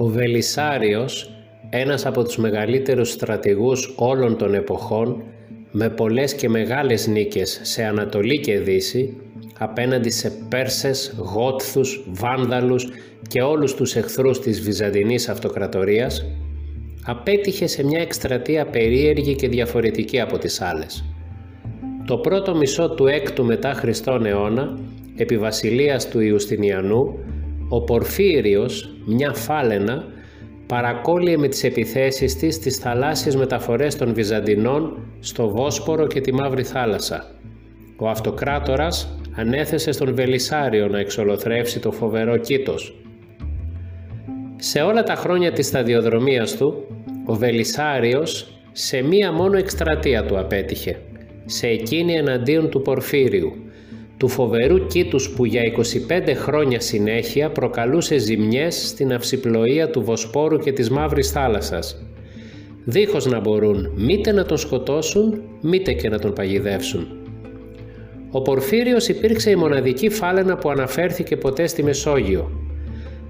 Ο Βελισάριος, ένας από τους μεγαλύτερους στρατηγούς όλων των εποχών, με πολλές και μεγάλες νίκες σε Ανατολή και Δύση, απέναντι σε Πέρσες, Γότθους, Βάνδαλους και όλους τους εχθρούς της Βυζαντινής Αυτοκρατορίας, απέτυχε σε μια εκστρατεία περίεργη και διαφορετική από τις άλλες. Το πρώτο μισό του 6ου μετά Χριστόν αιώνα, επί βασιλείας του Ιουστινιανού, ο Πορφύριος, μια φάλαινα, παρακόλλησε με τις επιθέσεις της στις θαλάσσιες μεταφορές των Βυζαντινών στο Βόσπορο και τη Μαύρη Θάλασσα. Ο αυτοκράτορας ανέθεσε στον Βελισάριο να εξολοθρεύσει το φοβερό κήτος. Σε όλα τα χρόνια της σταδιοδρομίας του, ο Βελισάριος σε μία μόνο εκστρατεία του απέτυχε, σε εκείνη εναντίον του Πορφύριου, του φοβερού κήτους που για 25 χρόνια συνέχεια προκαλούσε ζημιές στην αυσιπλοεία του Βοσπόρου και της Μαύρης Θάλασσας, δίχως να μπορούν μήτε να τον σκοτώσουν, μήτε και να τον παγιδεύσουν. Ο Πορφύριος υπήρξε η μοναδική φάλαινα που αναφέρθηκε ποτέ στη Μεσόγειο.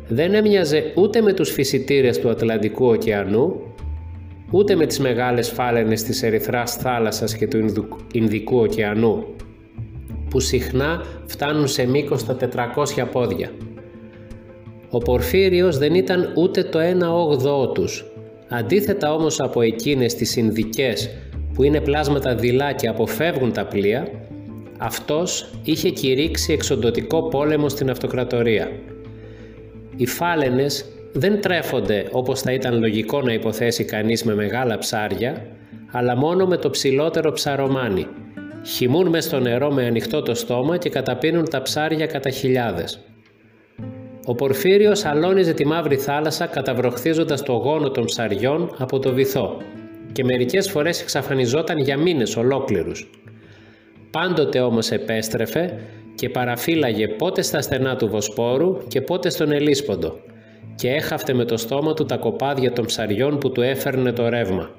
Δεν έμοιαζε ούτε με τους φυσιτήρες του Ατλαντικού ωκεανού, ούτε με τις μεγάλες φάλαινες της Ερυθράς θάλασσας και του Ινδικού ωκεανού, που συχνά φτάνουν σε μήκος τα 400 πόδια. Ο Πορφύριος δεν ήταν ούτε το 1 8 τους. Αντίθετα όμως από εκείνες τις Ινδικές που είναι πλάσματα δειλά και αποφεύγουν τα πλοία, αυτός είχε κηρύξει εξοντοτικό πόλεμο στην αυτοκρατορία. Οι φάλαινες δεν τρέφονται όπως θα ήταν λογικό να υποθέσει κανείς με μεγάλα ψάρια, αλλά μόνο με το ψηλότερο ψαρομάνι. Χυμούν μες στο νερό με ανοιχτό το στόμα και καταπίνουν τα ψάρια κατά χιλιάδες. Ο Πορφύριος αλώνιζε τη μαύρη θάλασσα καταβροχθίζοντας το γόνο των ψαριών από το βυθό και μερικές φορές εξαφανιζόταν για μήνες ολόκληρους. Πάντοτε όμως επέστρεφε και παραφύλαγε πότε στα στενά του Βοσπόρου και πότε στον Ελίσποντο και έχαυτε με το στόμα του τα κοπάδια των ψαριών που του έφερνε το ρεύμα.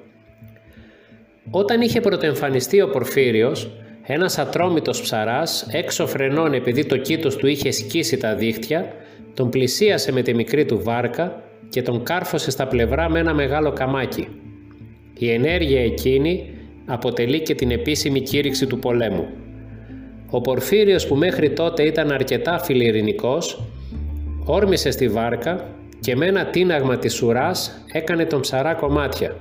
Όταν είχε πρωτοεμφανιστεί ο Πορφύριος, ένας ατρόμητος ψαράς, έξω φρενών επειδή το κήτος του είχε σκίσει τα δίχτυα, τον πλησίασε με τη μικρή του βάρκα και τον κάρφωσε στα πλευρά με ένα μεγάλο καμάκι. Η ενέργεια εκείνη αποτελεί και την επίσημη κήρυξη του πολέμου. Ο Πορφύριος που μέχρι τότε ήταν αρκετά φιλιρινικός, όρμησε στη βάρκα και με ένα τίναγμα της ουράς έκανε τον ψαρά κομμάτια.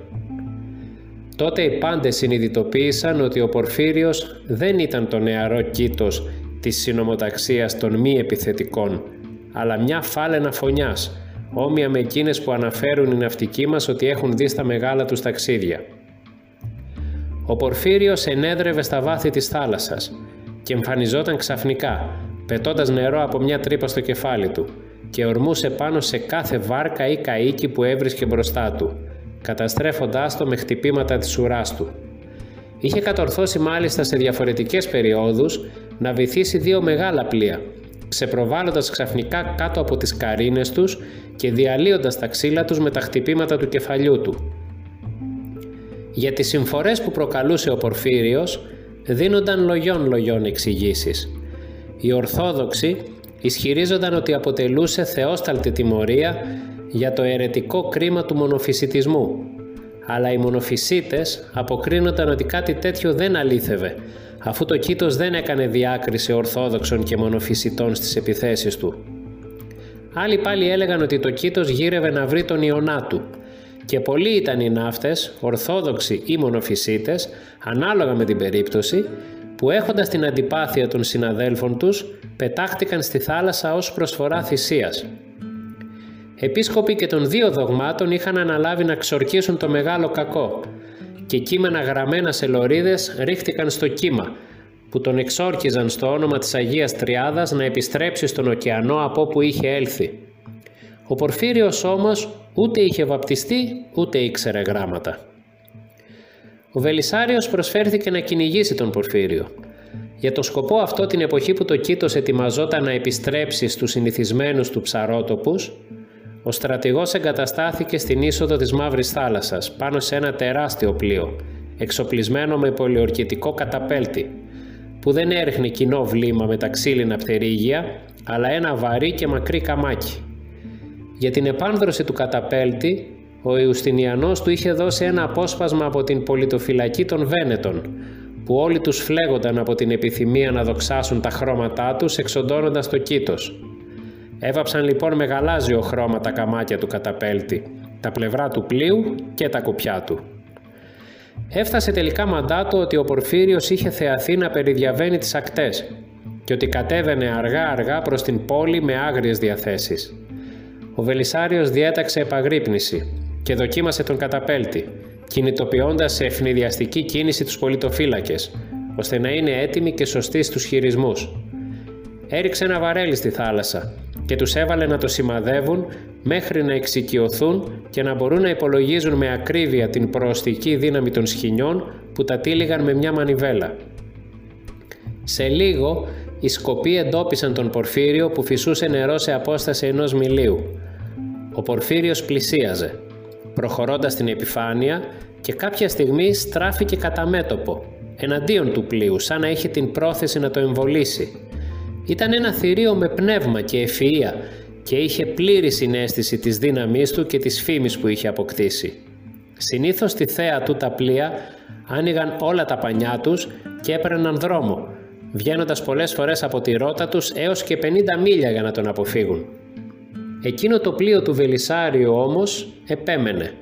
Τότε οι πάντες συνειδητοποίησαν ότι ο Πορφύριος δεν ήταν το νεαρό κήτος της συνομοταξίας των μη επιθετικών, αλλά μια φάλαινα φωνιάς, όμοια με εκείνες που αναφέρουν οι ναυτικοί μας ότι έχουν δει στα μεγάλα τους ταξίδια. Ο Πορφύριος ενέδρευε στα βάθη της θάλασσας και εμφανιζόταν ξαφνικά, πετώντας νερό από μια τρύπα στο κεφάλι του και ορμούσε πάνω σε κάθε βάρκα ή καΐκι που έβρισκε μπροστά του, καταστρέφοντάς το με χτυπήματα της ουράς του. Είχε κατορθώσει μάλιστα σε διαφορετικές περιόδους να βυθίσει δύο μεγάλα πλοία, ξεπροβάλλοντας ξαφνικά κάτω από τις καρίνες τους και διαλύοντας τα ξύλα τους με τα χτυπήματα του κεφαλιού του. Για τις συμφορές που προκαλούσε ο Πορφύριος δίνονταν λογιών λογιών εξηγήσεις. Οι Ορθόδοξοι ισχυρίζονταν ότι αποτελούσε θεόσταλτη τιμωρία για το αιρετικό κρίμα του μονοφυσιτισμού, αλλά οι μονοφυσίτες αποκρίνονταν ότι κάτι τέτοιο δεν αλήθευε, αφού το κήτος δεν έκανε διάκριση Ορθόδοξων και μονοφυσιτών στις επιθέσεις του. Άλλοι πάλι έλεγαν ότι το κήτος γύρευε να βρει τον Ιωνά του, και πολλοί ήταν οι ναύτες, ορθόδοξοι ή μονοφυσίτες, ανάλογα με την περίπτωση, που έχοντας την αντιπάθεια των συναδέλφων τους, πετάχτηκαν στη θάλασσα ως προσφορά θυσίας. Επίσκοποι και των δύο δογμάτων είχαν αναλάβει να ξορκίσουν το μεγάλο κακό και κείμενα γραμμένα σε λωρίδες ρίχτηκαν στο κύμα, που τον εξόρκιζαν στο όνομα της Αγίας Τριάδας να επιστρέψει στον ωκεανό από όπου είχε έλθει. Ο Πορφύριος όμως ούτε είχε βαπτιστεί ούτε ήξερε γράμματα. Ο Βελισάριος προσφέρθηκε να κυνηγήσει τον Πορφύριο. Για τον σκοπό αυτό την εποχή που το Κήτος ετοιμαζόταν να επιστρέψει στους συνηθισμένους του ψαρότοπους, ο στρατηγός εγκαταστάθηκε στην είσοδο της Μαύρης Θάλασσας πάνω σε ένα τεράστιο πλοίο, εξοπλισμένο με πολιορκητικό καταπέλτη, που δεν έριχνε κοινό βλήμα με τα ξύλινα πτερίγια, αλλά ένα βαρύ και μακρύ καμάκι. Για την επάνδρωση του καταπέλτη, ο Ιουστινιανός του είχε δώσει ένα απόσπασμα από την πολιτοφυλακή των Βένετων, που όλοι τους φλέγονταν από την επιθυμία να δοξάσουν τα χρώματά τους εξοντώνοντας το κήτος. Έβαψαν λοιπόν μεγαλάζιο χρώμα τα καμάκια του καταπέλτη, τα πλευρά του πλοίου και τα κουπιά του. Έφτασε τελικά μαντάτο ότι ο Πορφύριος είχε θεαθεί να περιδιαβαίνει τις ακτές και ότι κατέβαινε αργά-αργά προς την πόλη με άγριες διαθέσεις. Ο Βελισάριος διέταξε επαγρύπνηση και δοκίμασε τον καταπέλτη, κινητοποιώντας σε ευνηδιαστική κίνηση τους πολιτοφύλακες, ώστε να είναι έτοιμοι και σωστοί στους χειρισμούς. Έριξε ένα βαρέλι στη θάλασσα και τους έβαλε να το σημαδεύουν μέχρι να εξοικειωθούν και να μπορούν να υπολογίζουν με ακρίβεια την προωστική δύναμη των σχοινιών που τα τύλιγαν με μια μανιβέλα. Σε λίγο οι σκοποί εντόπισαν τον Πορφύριο που φυσούσε νερό σε απόσταση ενός μιλίου. Ο Πορφύριος πλησίαζε, προχωρώντας την επιφάνεια και κάποια στιγμή στράφηκε κατά μέτωπο, εναντίον του πλοίου, σαν να είχε την πρόθεση να το εμβολήσει. Ήταν ένα θηρίο με πνεύμα και ευφυΐα και είχε πλήρη συνέστηση της δύναμής του και της φήμης που είχε αποκτήσει. Συνήθως στη θέα του τα πλοία άνοιγαν όλα τα πανιά τους και έπαιρναν δρόμο, βγαίνοντας πολλές φορές από τη ρότα τους έως και 50 μίλια για να τον αποφύγουν. Εκείνο το πλοίο του Βελισάριου όμως επέμενε.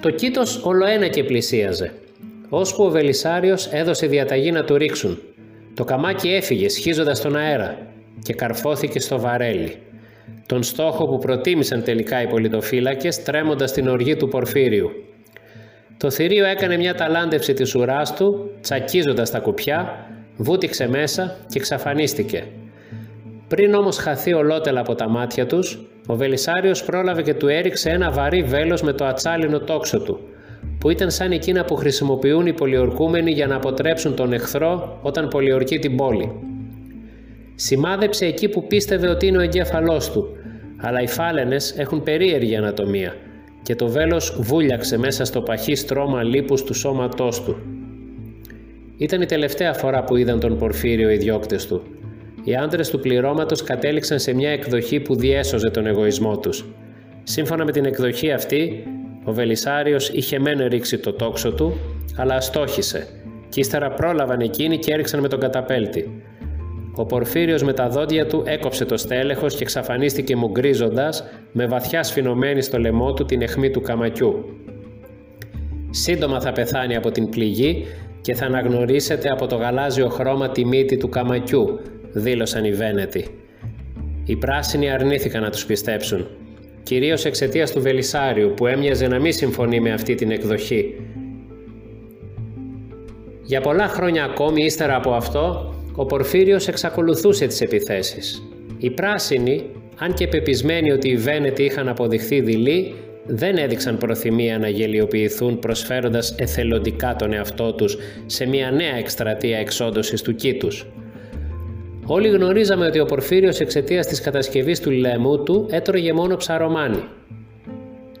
Το κήτος ολοένα και πλησίαζε, ώσπου ο Βελισάριος έδωσε διαταγή να του ρίξουν. Το καμάκι έφυγε σχίζοντας τον αέρα και καρφώθηκε στο βαρέλι. Τον στόχο που προτίμησαν τελικά οι πολιτοφύλακες τρέμοντας την οργή του Πορφύριου. Το θηρίο έκανε μια ταλάντευση της ουράς του, τσακίζοντας τα κουπιά, βούτυξε μέσα και εξαφανίστηκε. Πριν όμως χαθεί ολότελα από τα μάτια τους, ο Βελισάριος πρόλαβε και του έριξε ένα βαρύ βέλος με το ατσάλινο τόξο του, που ήταν σαν εκείνα που χρησιμοποιούν οι πολιορκούμενοι για να αποτρέψουν τον εχθρό όταν πολιορκεί την πόλη. Σημάδεψε εκεί που πίστευε ότι είναι ο εγκέφαλός του, αλλά οι φάλαινες έχουν περίεργη ανατομία και το βέλος βούλιαξε μέσα στο παχύ στρώμα λίπους του σώματός του. Ήταν η τελευταία φορά που είδαν τον Πορφύριο οι διώκτες του. Οι άντρες του πληρώματος κατέληξαν σε μια εκδοχή που διέσωζε τον εγωισμό τους. Σύμφωνα με την εκδοχή αυτή, ο Βελισάριος είχε μεν ρίξει το τόξο του, αλλά αστόχησε και ύστερα πρόλαβαν εκείνοι και έριξαν με τον καταπέλτη. Ο Πορφύριος με τα δόντια του έκοψε το στέλεχος και εξαφανίστηκε μουγκρίζοντας με βαθιά σφινωμένη στο λαιμό του την αιχμή του καμακιού. Σύντομα θα πεθάνει από την πληγή και θα αναγνωρίσετε από το γαλάζιο χρώμα τη μύτη του καμακιού, δήλωσαν οι Βένετοι. Οι πράσινοι αρνήθηκαν να τους πιστέψουν, κυρίως εξαιτίας του Βελισάριου που έμοιαζε να μην συμφωνεί με αυτή την εκδοχή. Για πολλά χρόνια ακόμη ύστερα από αυτό, ο Πορφύριος εξακολουθούσε τις επιθέσεις. Οι πράσινοι, αν και πεπισμένοι ότι οι Βένετοι είχαν αποδειχθεί δειλοί, δεν έδειξαν προθυμία να γελιοποιηθούν προσφέροντας εθελοντικά τον εαυτό τους σε μια νέα εκστρατεία εξόντωσης του κήτους. Όλοι γνωρίζαμε ότι ο Πορφύριος εξαιτίας της κατασκευής του λαιμού του έτρωγε μόνο ψαρομάνι.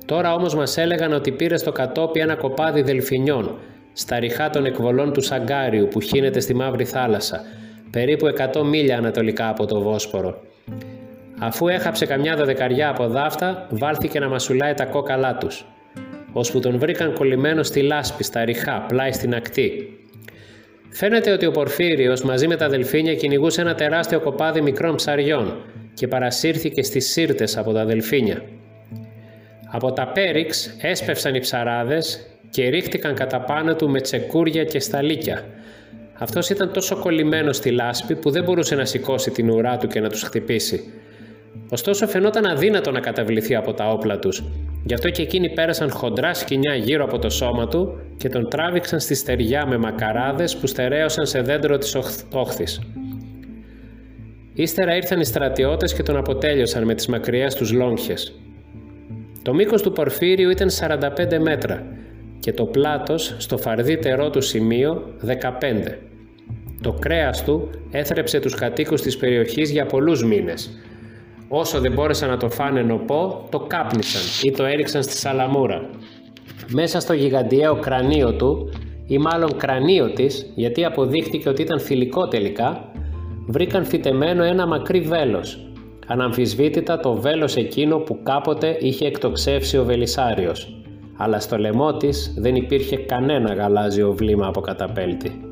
Τώρα όμως μας έλεγαν ότι πήρε στο κατόπι ένα κοπάδι δελφινιών, στα ριχά των εκβολών του Σαγκάριου που χύνεται στη Μαύρη Θάλασσα, περίπου 100 μίλια ανατολικά από το Βόσπορο. Αφού έχαψε καμιά δωδεκαριά από δάφτα, βάλθηκε να μασουλάει τα κόκαλά τους, ώσπου τον βρήκαν κολλημένος στη λάσπη, στα ριχά, πλάι στην ακτή. Φαίνεται ότι ο Πορφύριος μαζί με τα δελφίνια κυνηγούσε ένα τεράστιο κοπάδι μικρών ψαριών και παρασύρθηκε στις σύρτες από τα δελφίνια. Από τα πέριξ έσπευσαν οι ψαράδες και ρίχτηκαν κατά πάνω του με τσεκούρια και σταλίκια. Αυτός ήταν τόσο κολλημένος στη λάσπη που δεν μπορούσε να σηκώσει την ουρά του και να τους χτυπήσει. Ωστόσο φαινόταν αδύνατο να καταβληθεί από τα όπλα τους. Γι' αυτό και εκείνοι πέρασαν χοντρά σκοινιά γύρω από το σώμα του και τον τράβηξαν στη στεριά με μακαράδες που στερέωσαν σε δέντρο της όχθης. Ύστερα ήρθαν οι στρατιώτες και τον αποτέλειωσαν με τις μακριές τους λόγχες. Το μήκος του Πορφύριου ήταν 45 μέτρα και το πλάτος στο φαρδίτερό του σημείο 15. Το κρέας του έθρεψε τους κατοίκους της περιοχής για πολλούς μήνες Όσο δεν μπόρεσαν να το φάνε νοπό, το κάπνισαν ή το έριξαν στη σαλαμούρα. Μέσα στο γιγαντιαίο κρανίο του, ή μάλλον κρανίο της, γιατί αποδείχτηκε ότι ήταν θηλυκό τελικά, βρήκαν φυτεμένο ένα μακρύ βέλος. αναμφισβήτητα το βέλος εκείνο που κάποτε είχε εκτοξεύσει ο Βελισάριος, αλλά στο λαιμό της δεν υπήρχε κανένα γαλάζιο βλήμα από καταπέλτη.